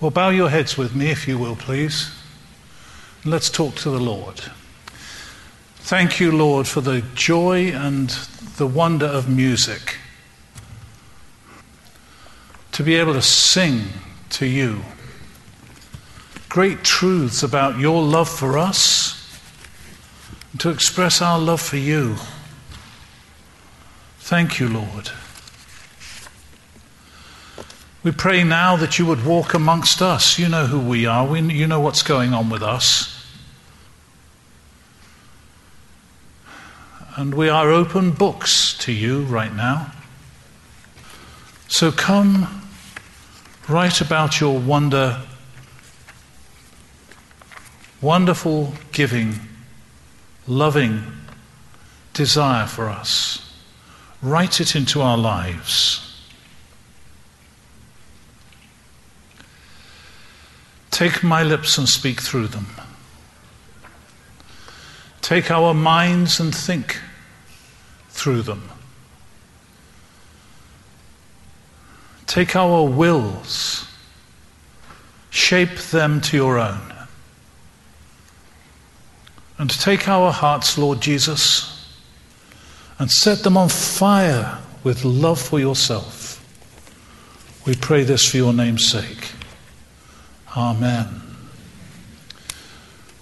Well, bow your heads with me, if you will, please. Let's talk to the Lord. Thank you, Lord, for the joy and the wonder of music. To be able to sing to you great truths about your love for us, and to express our love for you. Thank you, Lord. We pray now that you would walk amongst us. You know who we are, we, you know what's going on with us. And we are open books to you right now. So come write about your wonder, wonderful giving, loving desire for us. Write it into our lives. Take my lips and speak through them. Take our minds and think through them. Take our wills, shape them to your own. And take our hearts, Lord Jesus, and set them on fire with love for yourself. We pray this for your name's sake. Amen.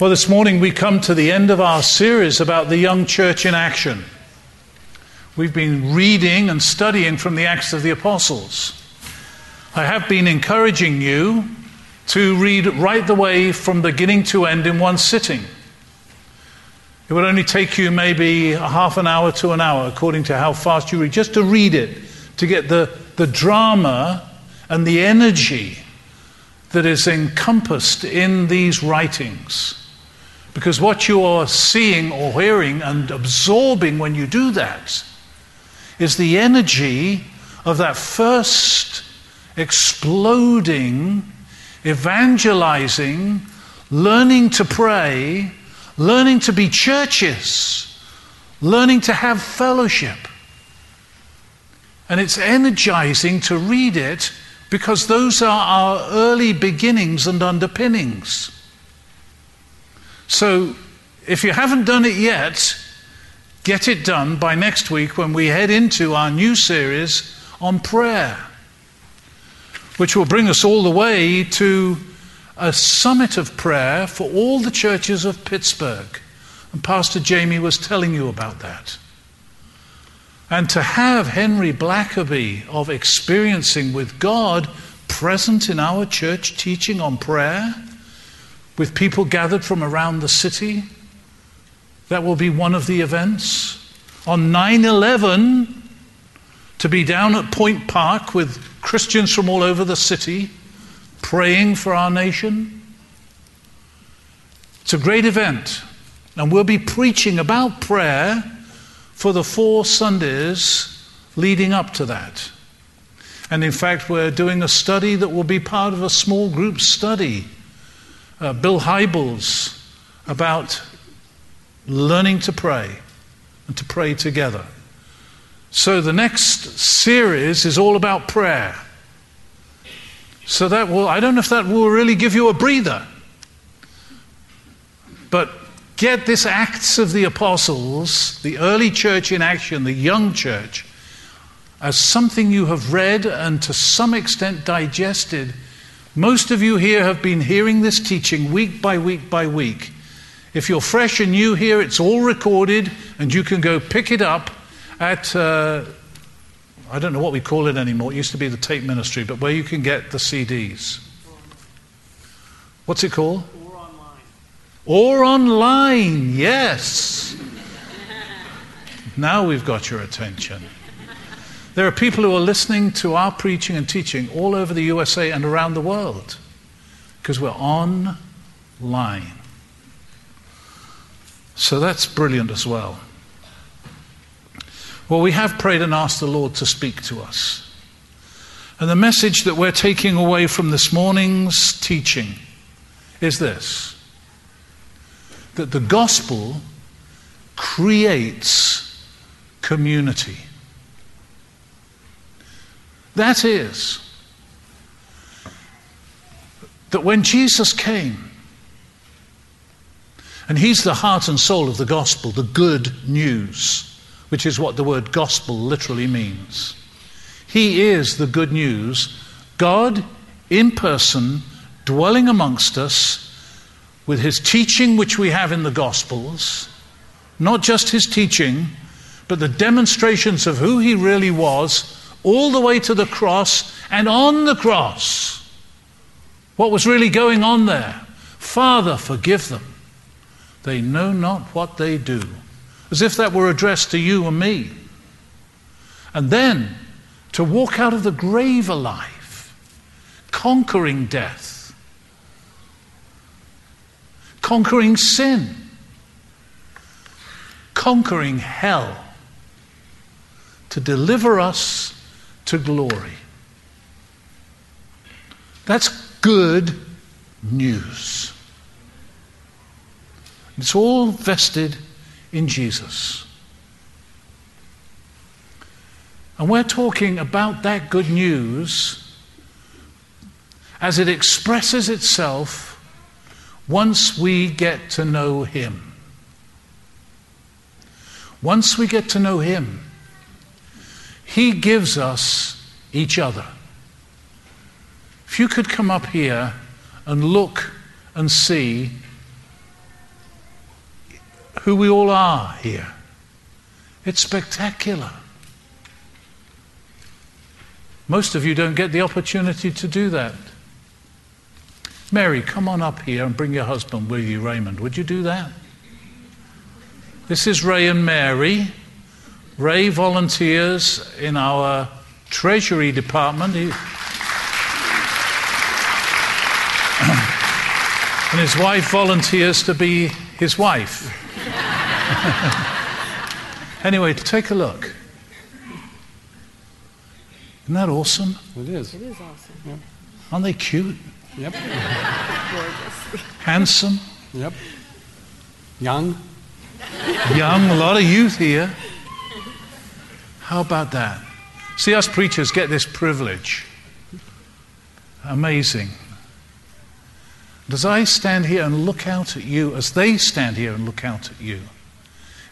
Well, this morning we come to the end of our series about the young church in action. We've been reading and studying from the Acts of the Apostles. I have been encouraging you to read right the way from beginning to end in one sitting. It would only take you maybe a half an hour to an hour, according to how fast you read, just to read it, to get the, the drama and the energy that is encompassed in these writings. Because what you are seeing or hearing and absorbing when you do that is the energy of that first exploding, evangelizing, learning to pray, learning to be churches, learning to have fellowship. And it's energizing to read it because those are our early beginnings and underpinnings. So, if you haven't done it yet, get it done by next week when we head into our new series on prayer, which will bring us all the way to a summit of prayer for all the churches of Pittsburgh. And Pastor Jamie was telling you about that. And to have Henry Blackaby of experiencing with God present in our church teaching on prayer, with people gathered from around the city, that will be one of the events. On 9 11, to be down at Point Park with Christians from all over the city praying for our nation. It's a great event. And we'll be preaching about prayer for the four Sundays leading up to that. And in fact, we're doing a study that will be part of a small group study. Uh, Bill Hybels about learning to pray and to pray together. So the next series is all about prayer. So that will, I don't know if that will really give you a breather. But get this Acts of the Apostles, the early church in action, the young church, as something you have read and to some extent digested. Most of you here have been hearing this teaching week by week by week. If you're fresh and new here, it's all recorded and you can go pick it up at, uh, I don't know what we call it anymore. It used to be the tape ministry, but where you can get the CDs. What's it called? Or online, yes. now we've got your attention. There are people who are listening to our preaching and teaching all over the USA and around the world because we're online. So that's brilliant as well. Well, we have prayed and asked the Lord to speak to us. And the message that we're taking away from this morning's teaching is this that the gospel creates community. That is, that when Jesus came, and he's the heart and soul of the gospel, the good news, which is what the word gospel literally means. He is the good news. God in person, dwelling amongst us with his teaching, which we have in the gospels, not just his teaching, but the demonstrations of who he really was, all the way to the cross and on the cross. What was really going on there? Father, forgive them. They know not what they do. As if that were addressed to you and me. And then to walk out of the grave alive, conquering death, conquering sin, conquering hell, to deliver us to glory. That's good news. It's all vested in Jesus. And we're talking about that good news as it expresses itself once we get to know Him. Once we get to know Him, He gives us each other. If you could come up here and look and see who we all are here. It's spectacular. Most of you don't get the opportunity to do that. Mary, come on up here and bring your husband with you, Raymond. Would you do that? This is Ray and Mary. Ray volunteers in our Treasury Department. He, and his wife volunteers to be his wife. anyway, take a look. Isn't that awesome? It is. It is awesome. Yep. Aren't they cute? Yep. Gorgeous. Handsome? Yep. Young. Young, a lot of youth here. How about that? See, us preachers get this privilege. Amazing. As I stand here and look out at you, as they stand here and look out at you,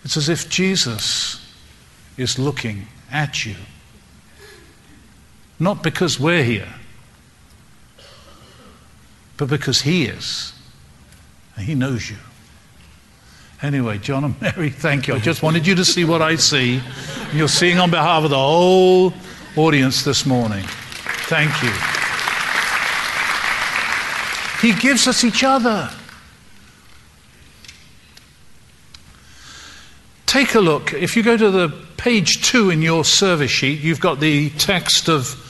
it's as if Jesus is looking at you. Not because we're here, but because He is. And He knows you. Anyway, John and Mary, thank you. I just wanted you to see what I see. You're seeing on behalf of the whole audience this morning. Thank you. He gives us each other. Take a look. If you go to the page two in your service sheet, you've got the text of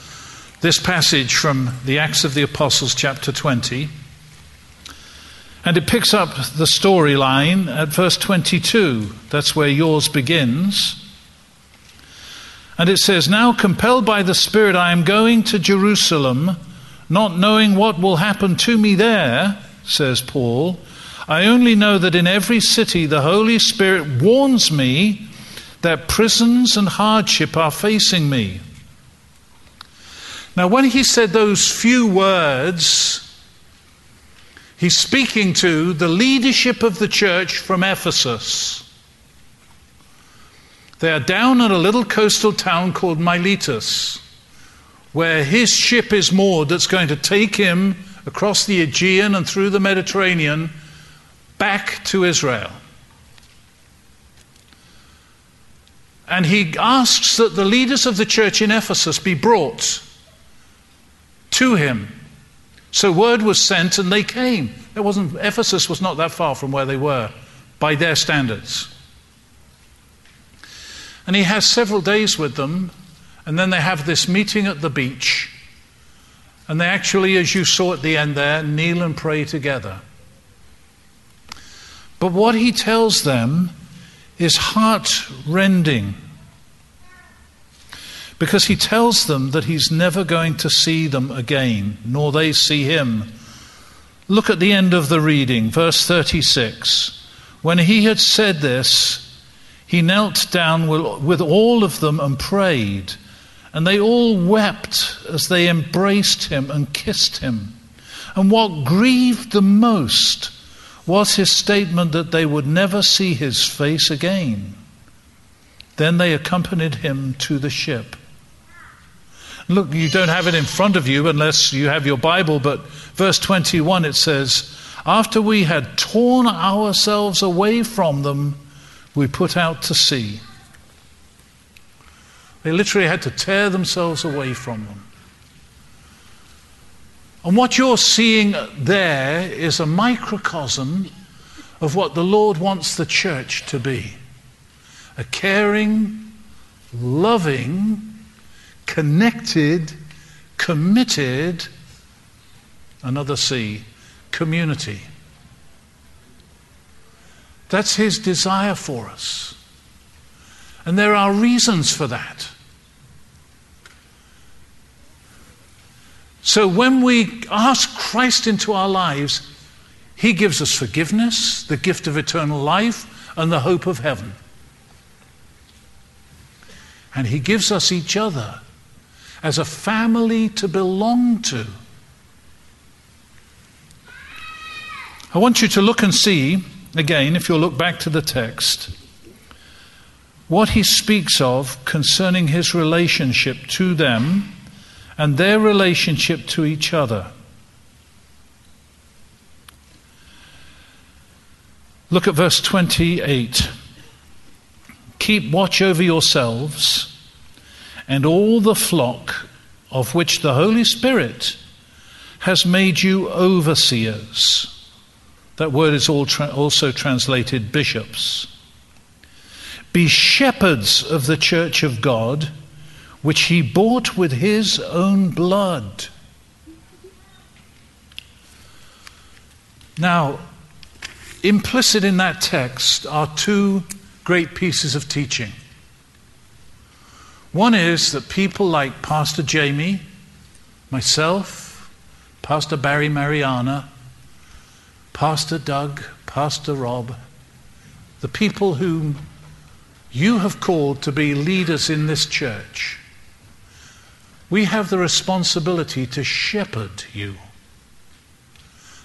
this passage from the Acts of the Apostles, chapter 20. And it picks up the storyline at verse 22. That's where yours begins. And it says, Now compelled by the Spirit, I am going to Jerusalem, not knowing what will happen to me there, says Paul. I only know that in every city the Holy Spirit warns me that prisons and hardship are facing me. Now, when he said those few words, he's speaking to the leadership of the church from Ephesus. They are down in a little coastal town called Miletus, where his ship is moored that's going to take him across the Aegean and through the Mediterranean back to Israel. And he asks that the leaders of the church in Ephesus be brought to him. So word was sent and they came. It wasn't, Ephesus was not that far from where they were by their standards. And he has several days with them, and then they have this meeting at the beach. And they actually, as you saw at the end there, kneel and pray together. But what he tells them is heart rending. Because he tells them that he's never going to see them again, nor they see him. Look at the end of the reading, verse 36. When he had said this, he knelt down with all of them and prayed, and they all wept as they embraced him and kissed him. And what grieved them most was his statement that they would never see his face again. Then they accompanied him to the ship. Look, you don't have it in front of you unless you have your Bible, but verse 21 it says, After we had torn ourselves away from them, we put out to sea. They literally had to tear themselves away from them. And what you're seeing there is a microcosm of what the Lord wants the church to be a caring, loving, connected, committed, another C, community. That's His desire for us. And there are reasons for that. So when we ask Christ into our lives, He gives us forgiveness, the gift of eternal life, and the hope of heaven. And He gives us each other as a family to belong to. I want you to look and see, again, if you'll look back to the text, what he speaks of concerning his relationship to them and their relationship to each other. Look at verse 28. Keep watch over yourselves and all the flock of which the Holy Spirit has made you overseers. That word is also translated bishops. Be shepherds of the church of God which he bought with his own blood. Now, implicit in that text are two great pieces of teaching. One is that people like Pastor Jamie, myself, Pastor Barry Mariana, Pastor Doug, Pastor Rob, the people whom you have called to be leaders in this church, we have the responsibility to shepherd you.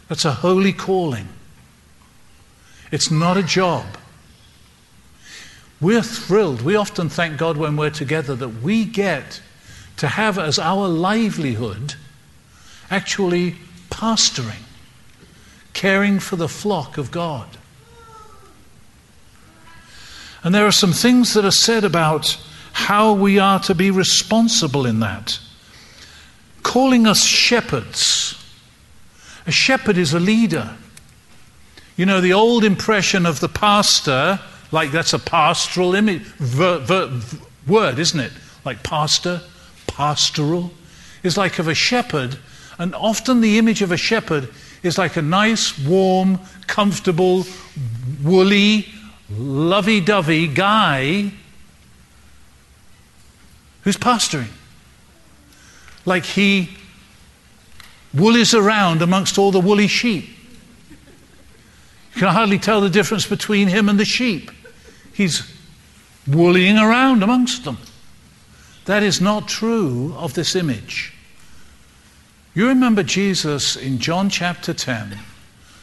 That's a holy calling. It's not a job. We're thrilled. We often thank God when we're together that we get to have as our livelihood actually pastoring, caring for the flock of God. And there are some things that are said about how we are to be responsible in that. Calling us shepherds. A shepherd is a leader. You know, the old impression of the pastor, like that's a pastoral image, ver, ver, word, isn't it? Like pastor, pastoral, is like of a shepherd. And often the image of a shepherd is like a nice, warm, comfortable, woolly, lovey dovey guy who's pastoring. Like he woolies around amongst all the woolly sheep. You can hardly tell the difference between him and the sheep. He's woollying around amongst them. That is not true of this image. You remember Jesus in John chapter 10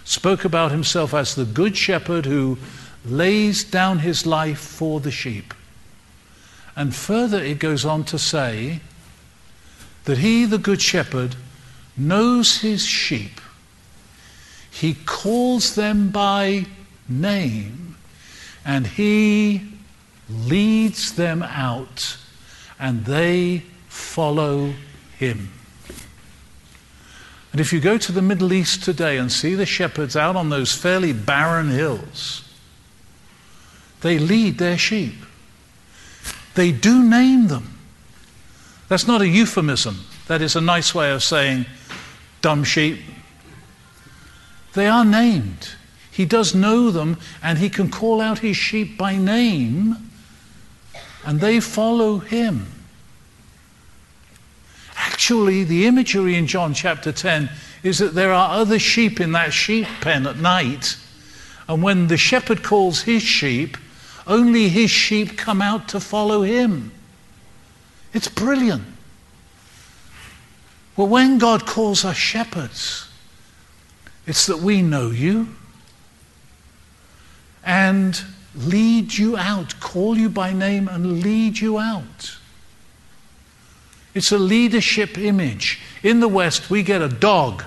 spoke about himself as the good shepherd who lays down his life for the sheep. And further, it goes on to say that he, the Good Shepherd, knows his sheep. He calls them by name and he leads them out and they follow him. And if you go to the Middle East today and see the shepherds out on those fairly barren hills, they lead their sheep. They do name them. That's not a euphemism. That is a nice way of saying dumb sheep. They are named. He does know them, and he can call out his sheep by name, and they follow him. Actually, the imagery in John chapter 10 is that there are other sheep in that sheep pen at night, and when the shepherd calls his sheep, only his sheep come out to follow him. It's brilliant. Well, when God calls us shepherds, It's that we know you and lead you out, call you by name and lead you out. It's a leadership image. In the West, we get a dog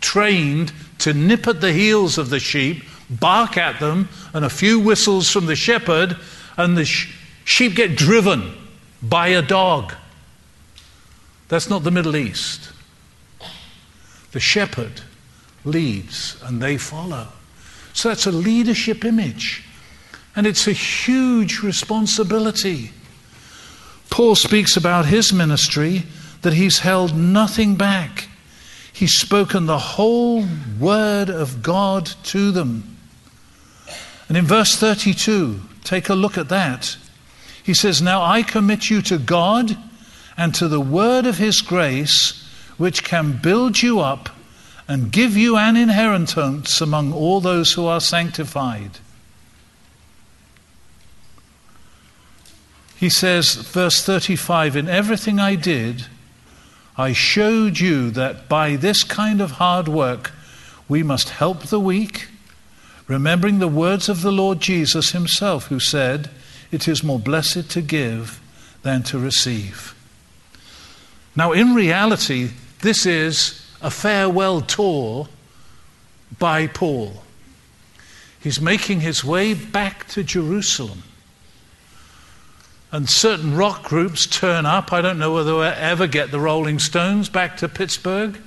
trained to nip at the heels of the sheep, bark at them, and a few whistles from the shepherd, and the sh- sheep get driven by a dog. That's not the Middle East. The shepherd leads and they follow. So that's a leadership image. And it's a huge responsibility. Paul speaks about his ministry that he's held nothing back. He's spoken the whole word of God to them. And in verse 32, take a look at that. He says, Now I commit you to God and to the word of his grace, which can build you up and give you an inheritance among all those who are sanctified. He says, verse 35 In everything I did, I showed you that by this kind of hard work we must help the weak, remembering the words of the Lord Jesus himself, who said, It is more blessed to give than to receive. Now, in reality, this is a farewell tour by Paul. He's making his way back to Jerusalem. And certain rock groups turn up. I don't know whether we'll ever get the Rolling Stones back to Pittsburgh.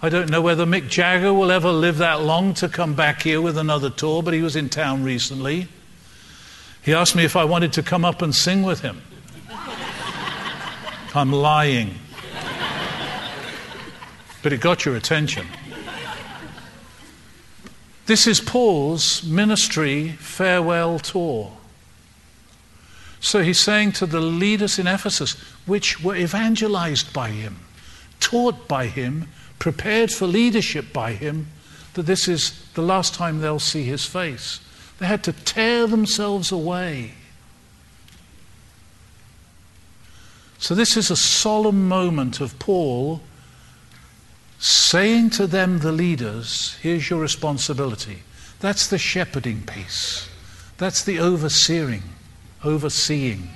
I don't know whether Mick Jagger will ever live that long to come back here with another tour, but he was in town recently. He asked me if I wanted to come up and sing with him. I'm lying but it got your attention. This is Paul's ministry farewell tour. So he's saying to the leaders in Ephesus, which were evangelized by him, taught by him, prepared for leadership by him, that this is the last time they'll see his face. They had to tear themselves away. So, this is a solemn moment of Paul saying to them, the leaders, here's your responsibility. That's the shepherding piece. That's the overseeing, overseeing.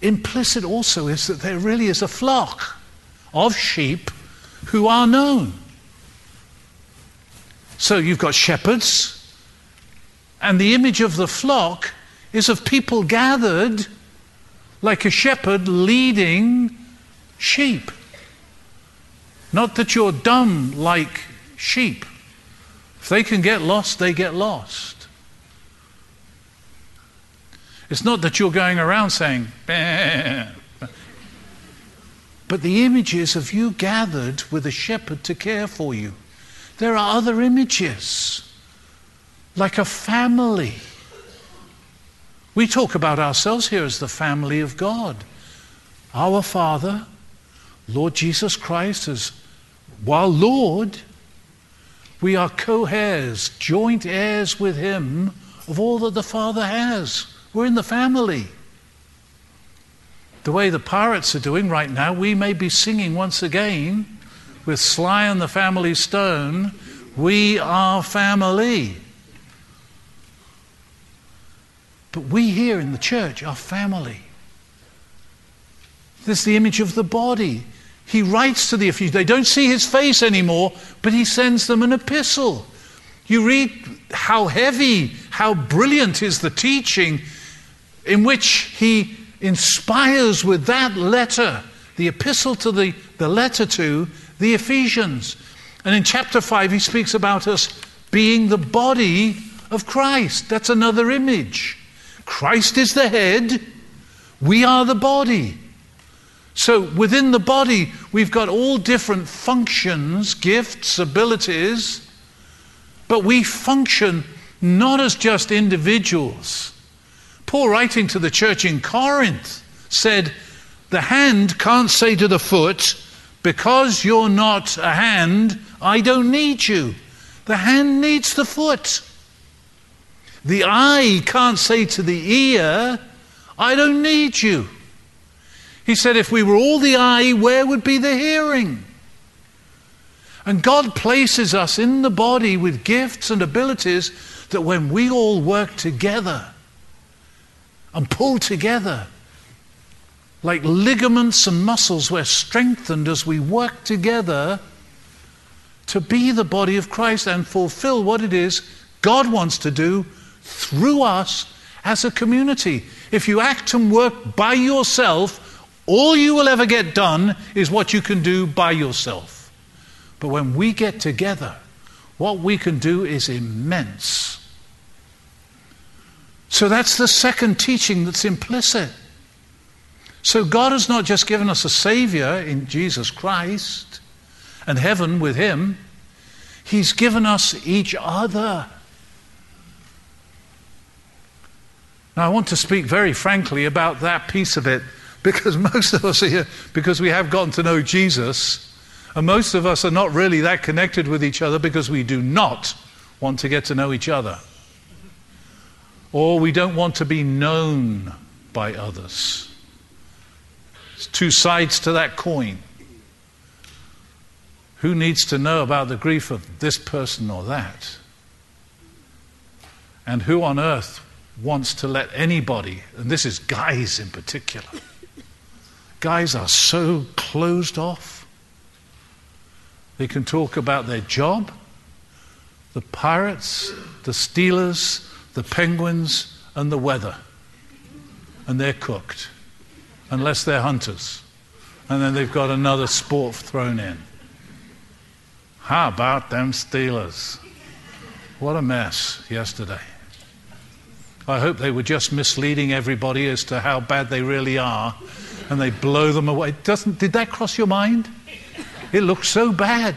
Implicit also is that there really is a flock of sheep who are known. So you've got shepherds, and the image of the flock is of people gathered like a shepherd leading sheep. Not that you're dumb like sheep. If they can get lost, they get lost. It's not that you're going around saying, but the image is of you gathered with a shepherd to care for you. There are other images, like a family. We talk about ourselves here as the family of God. Our Father, Lord Jesus Christ as while Lord, we are co heirs, joint heirs with Him of all that the Father has. We're in the family. The way the pirates are doing right now, we may be singing once again with Sly and the Family Stone, We are family. But we here in the church are family. This is the image of the body he writes to the Ephesians. They don't see his face anymore, but he sends them an epistle. You read how heavy, how brilliant is the teaching in which he inspires with that letter, the epistle to the, the letter to the Ephesians. And in chapter 5, he speaks about us being the body of Christ. That's another image. Christ is the head, we are the body. So within the body, we've got all different functions, gifts, abilities, but we function not as just individuals. Paul, writing to the church in Corinth, said, The hand can't say to the foot, Because you're not a hand, I don't need you. The hand needs the foot. The eye can't say to the ear, I don't need you. He said, if we were all the eye, where would be the hearing? And God places us in the body with gifts and abilities that when we all work together and pull together, like ligaments and muscles, we're strengthened as we work together to be the body of Christ and fulfill what it is God wants to do through us as a community. If you act and work by yourself, all you will ever get done is what you can do by yourself. But when we get together, what we can do is immense. So that's the second teaching that's implicit. So God has not just given us a Savior in Jesus Christ and heaven with Him, He's given us each other. Now, I want to speak very frankly about that piece of it because most of us are here because we have gotten to know Jesus, and most of us are not really that connected with each other because we do not want to get to know each other. Or we don't want to be known by others. It's two sides to that coin. Who needs to know about the grief of this person or that? And who on earth wants to let anybody, and this is guys in particular, guys are so closed off. They can talk about their job, the pirates, the Steelers, the penguins, and the weather. And they're cooked, unless they're hunters. And then they've got another sport thrown in. How about them Steelers? What a mess yesterday. I hope they were just misleading everybody as to how bad they really are and they blow them away. Doesn't, did that cross your mind? It looked so bad.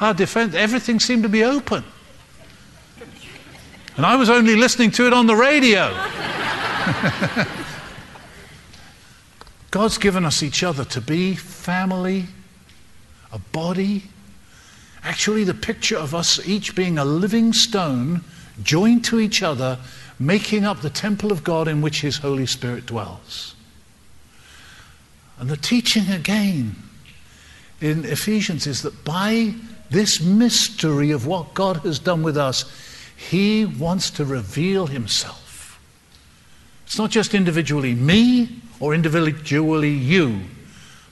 Our defense, everything seemed to be open. And I was only listening to it on the radio. God's given us each other to be family, a body. Actually, the picture of us each being a living stone joined to each other, making up the temple of God in which His Holy Spirit dwells. And the teaching again in Ephesians is that by this mystery of what God has done with us, he wants to reveal himself. It's not just individually me or individually you,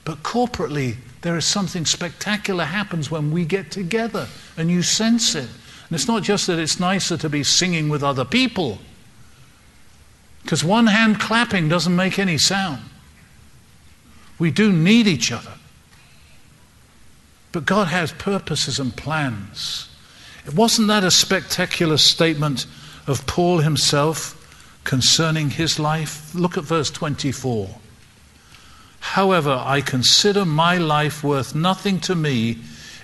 but corporately there is something spectacular happens when we get together and you sense it. And it's not just that it's nicer to be singing with other people, because one hand clapping doesn't make any sound. We do need each other. But God has purposes and plans. It Wasn't that a spectacular statement of Paul himself concerning his life? Look at verse 24. However, I consider my life worth nothing to me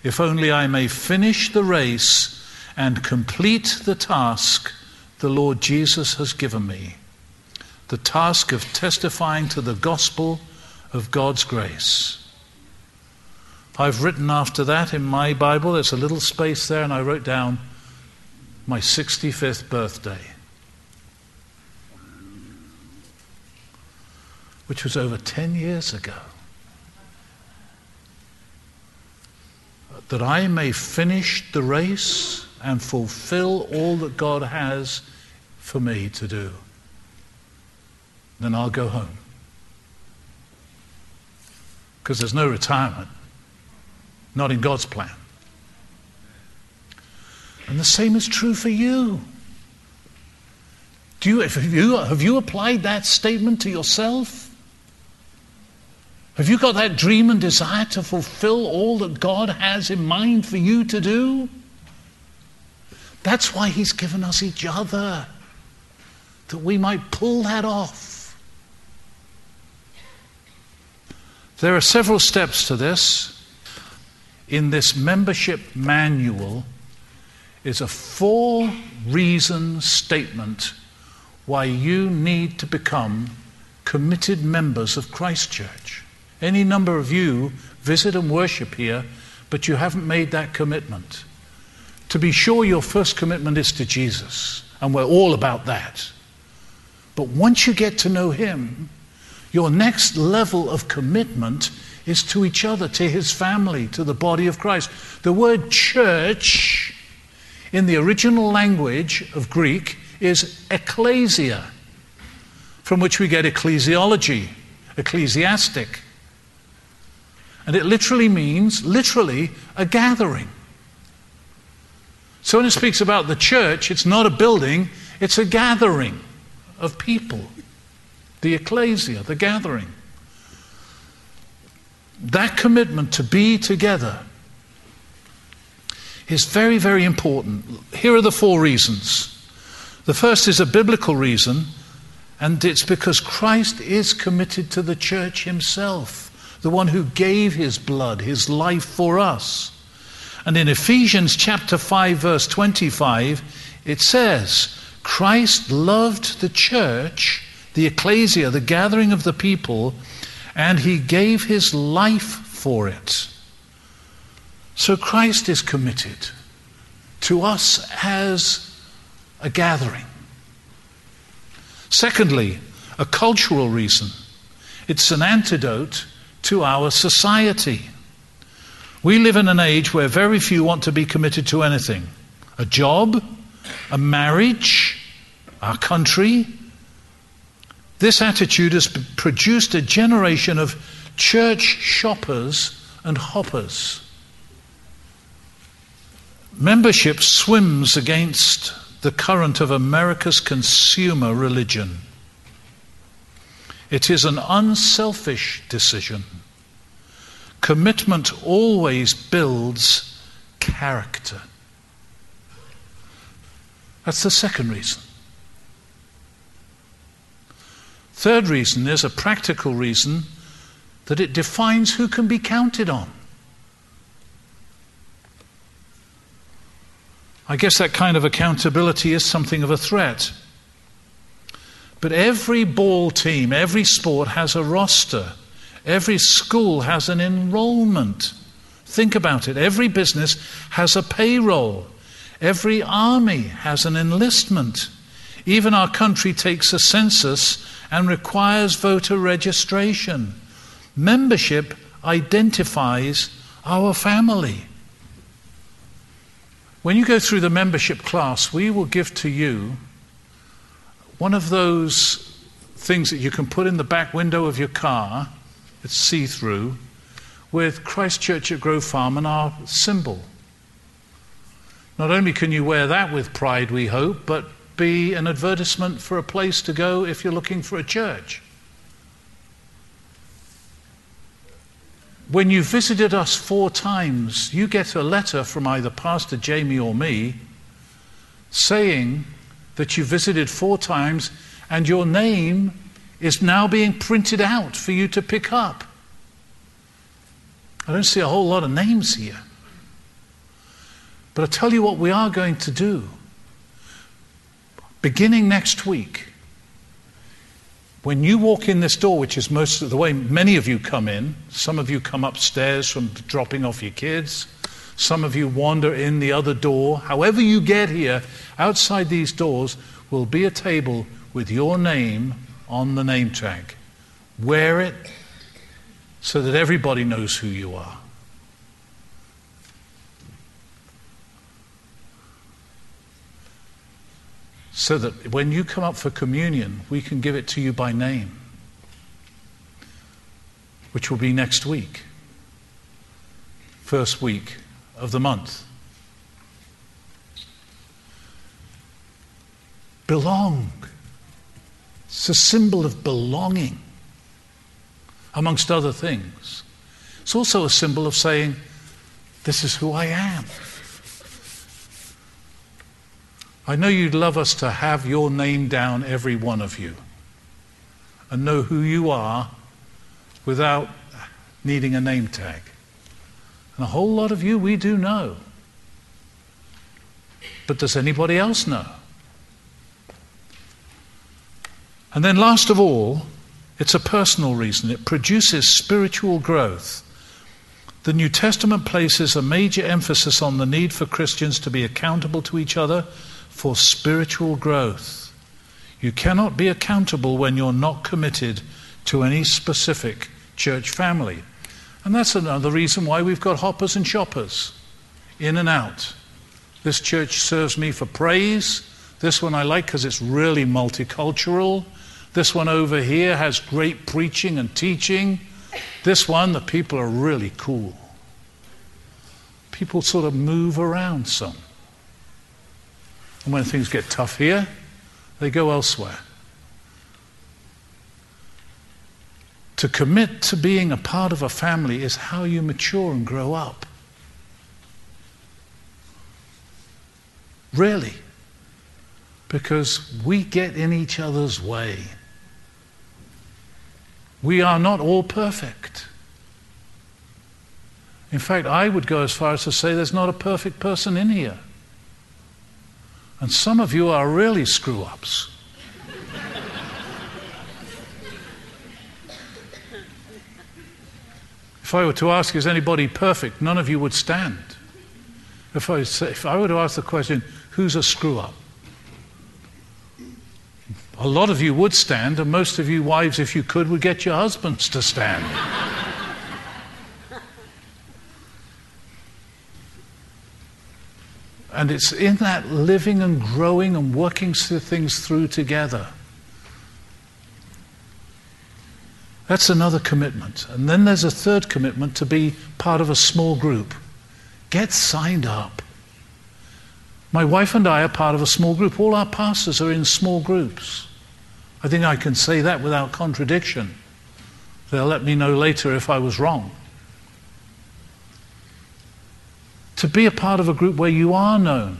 if only I may finish the race and complete the task the Lord Jesus has given me the task of testifying to the gospel of God's grace. I've written after that in my Bible, there's a little space there, and I wrote down my 65th birthday, which was over 10 years ago. That I may finish the race and fulfill all that God has for me to do. Then I'll go home. Because there's no retirement not in God's plan. And the same is true for you. Do you, have, you, have you applied that statement to yourself? Have you got that dream and desire to fulfill all that God has in mind for you to do? That's why He's given us each other, that we might pull that off. There are several steps to this in this membership manual is a four reason statement why you need to become committed members of Christ Church. Any number of you visit and worship here, but you haven't made that commitment. To be sure, your first commitment is to Jesus, and we're all about that. But once you get to know Him, your next level of commitment is to each other, to his family, to the body of Christ. The word church in the original language of Greek is ecclesia, from which we get ecclesiology, ecclesiastic. And it literally means, literally, a gathering. So when it speaks about the church, it's not a building, it's a gathering of people. The ecclesia, the gathering. That commitment to be together is very, very important. Here are the four reasons. The first is a biblical reason, and it's because Christ is committed to the church himself, the one who gave his blood, his life for us. And in Ephesians chapter 5 verse 25 it says Christ loved the church, the ecclesia, the gathering of the people, and he gave his life for it. So Christ is committed to us as a gathering. Secondly, a cultural reason. It's an antidote to our society. We live in an age where very few want to be committed to anything a job, a marriage, our country. This attitude has produced a generation of church shoppers and hoppers. Membership swims against the current of America's consumer religion. It is an unselfish decision. Commitment always builds character. That's the second reason. Third reason is a practical reason that it defines who can be counted on. I guess that kind of accountability is something of a threat. But every ball team, every sport has a roster. Every school has an enrollment. Think about it. Every business has a payroll. Every army has an enlistment. Even our country takes a census and requires voter registration. Membership identifies our family. When you go through the membership class, we will give to you one of those things that you can put in the back window of your car, it's see through, with Christ Church at Grove Farm and our symbol. Not only can you wear that with pride, we hope, but be an advertisement for a place to go if you're looking for a church. When you visited us four times, you get a letter from either Pastor Jamie or me saying that you visited four times and your name is now being printed out for you to pick up. I don't see a whole lot of names here. But I tell you what we are going to do. Beginning next week, when you walk in this door, which is most of the way many of you come in, some of you come upstairs from dropping off your kids, some of you wander in the other door. However, you get here, outside these doors will be a table with your name on the name tag. Wear it so that everybody knows who you are. So that when you come up for communion, we can give it to you by name, which will be next week, first week of the month. Belong. It's a symbol of belonging, amongst other things. It's also a symbol of saying, This is who I am. I know you'd love us to have your name down, every one of you, and know who you are without needing a name tag. And a whole lot of you we do know. But does anybody else know? And then, last of all, it's a personal reason. It produces spiritual growth. The New Testament places a major emphasis on the need for Christians to be accountable to each other for spiritual growth. You cannot be accountable when you're not committed to any specific church family. And that's another reason why we've got hoppers and shoppers, in and out. This church serves me for praise. This one I like because it's really multicultural. This one over here has great preaching and teaching. This one, the people are really cool. People sort of move around some. And when things get tough here, they go elsewhere. To commit to being a part of a family is how you mature and grow up. Really. Because we get in each other's way. We are not all perfect. In fact, I would go as far as to say there's not a perfect person in here. And some of you are really screw ups. if I were to ask, is anybody perfect, none of you would stand. If I, say, if I were to ask the question, who's a screw up? A lot of you would stand, and most of you wives, if you could, would get your husbands to stand. And it's in that living and growing and working things through together. That's another commitment. And then there's a third commitment to be part of a small group. Get signed up. My wife and I are part of a small group. All our pastors are in small groups. I think I can say that without contradiction. They'll let me know later if I was wrong. To be a part of a group where you are known.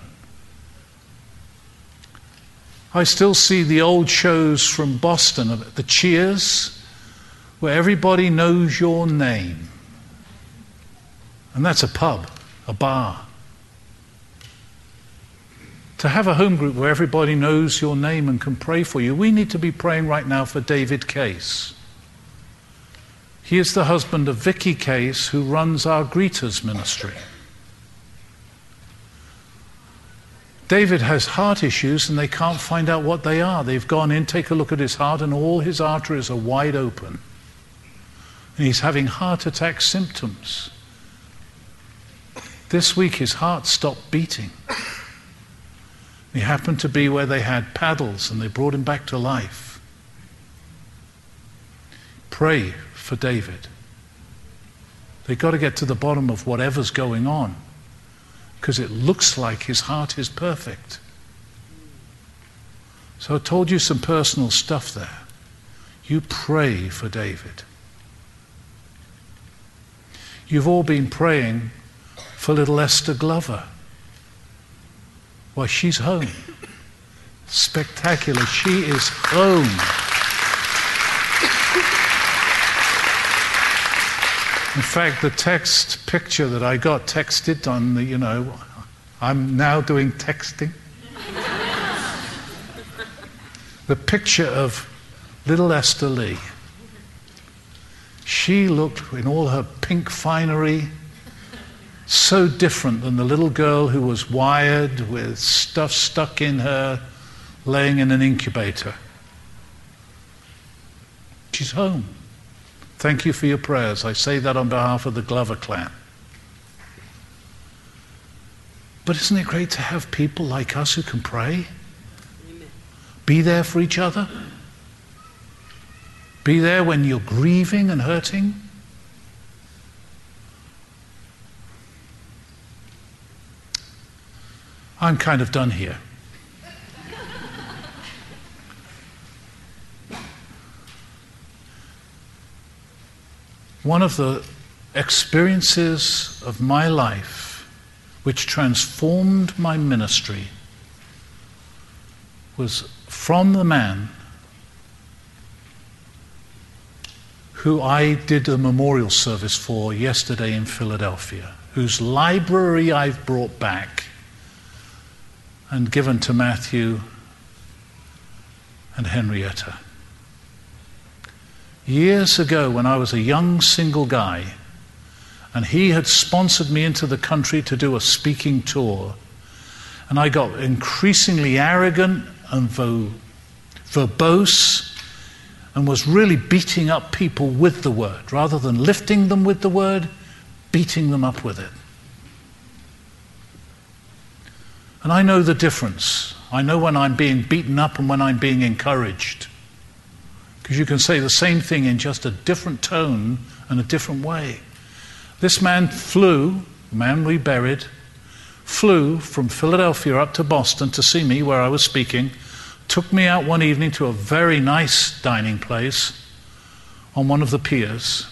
I still see the old shows from Boston, the Cheers, where everybody knows your name. And that's a pub, a bar. To have a home group where everybody knows your name and can pray for you, we need to be praying right now for David Case. He is the husband of Vicky Case, who runs our greeters ministry. David has heart issues and they can't find out what they are. They've gone in, take a look at his heart, and all his arteries are wide open. And he's having heart attack symptoms. This week his heart stopped beating. He happened to be where they had paddles and they brought him back to life. Pray for David. They've got to get to the bottom of whatever's going on because it looks like his heart is perfect. So I told you some personal stuff there. You pray for David. You've all been praying for little Esther Glover. Why, she's home. Spectacular. She is home. In fact, the text picture that I got texted on the, you know, I'm now doing texting. the picture of little Esther Lee. She looked in all her pink finery so different than the little girl who was wired with stuff stuck in her, laying in an incubator. She's home. Thank you for your prayers. I say that on behalf of the Glover clan. But isn't it great to have people like us who can pray? Amen. Be there for each other? Be there when you're grieving and hurting? I'm kind of done here. One of the experiences of my life which transformed my ministry was from the man who I did a memorial service for yesterday in Philadelphia, whose library I've brought back and given to Matthew and Henrietta. Years ago, when I was a young single guy, and he had sponsored me into the country to do a speaking tour, and I got increasingly arrogant and vo- verbose and was really beating up people with the word. Rather than lifting them with the word, beating them up with it. And I know the difference. I know when I'm being beaten up and when I'm being encouraged. Because you can say the same thing in just a different tone and a different way. This man flew, the man we buried, flew from Philadelphia up to Boston to see me where I was speaking, took me out one evening to a very nice dining place on one of the piers,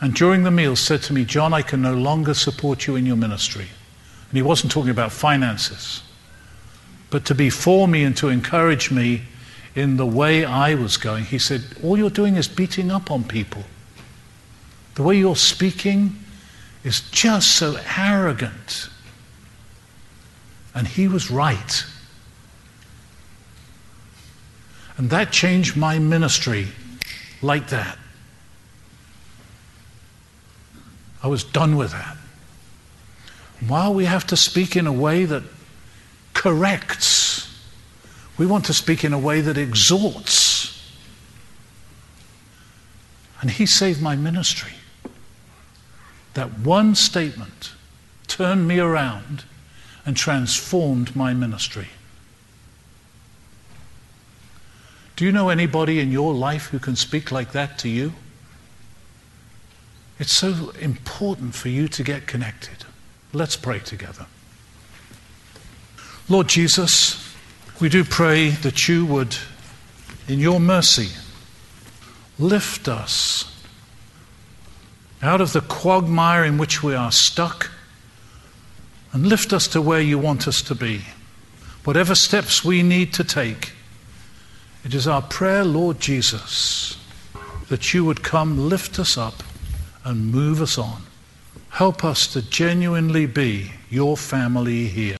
and during the meal said to me, John, I can no longer support you in your ministry. And he wasn't talking about finances, but to be for me and to encourage me in the way I was going. He said, All you're doing is beating up on people. The way you're speaking is just so arrogant. And he was right. And that changed my ministry like that. I was done with that. While we have to speak in a way that corrects, we want to speak in a way that exhorts. And he saved my ministry. That one statement turned me around and transformed my ministry. Do you know anybody in your life who can speak like that to you? It's so important for you to get connected. Let's pray together. Lord Jesus, we do pray that you would, in your mercy, lift us out of the quagmire in which we are stuck and lift us to where you want us to be. Whatever steps we need to take, it is our prayer, Lord Jesus, that you would come lift us up and move us on. Help us to genuinely be your family here.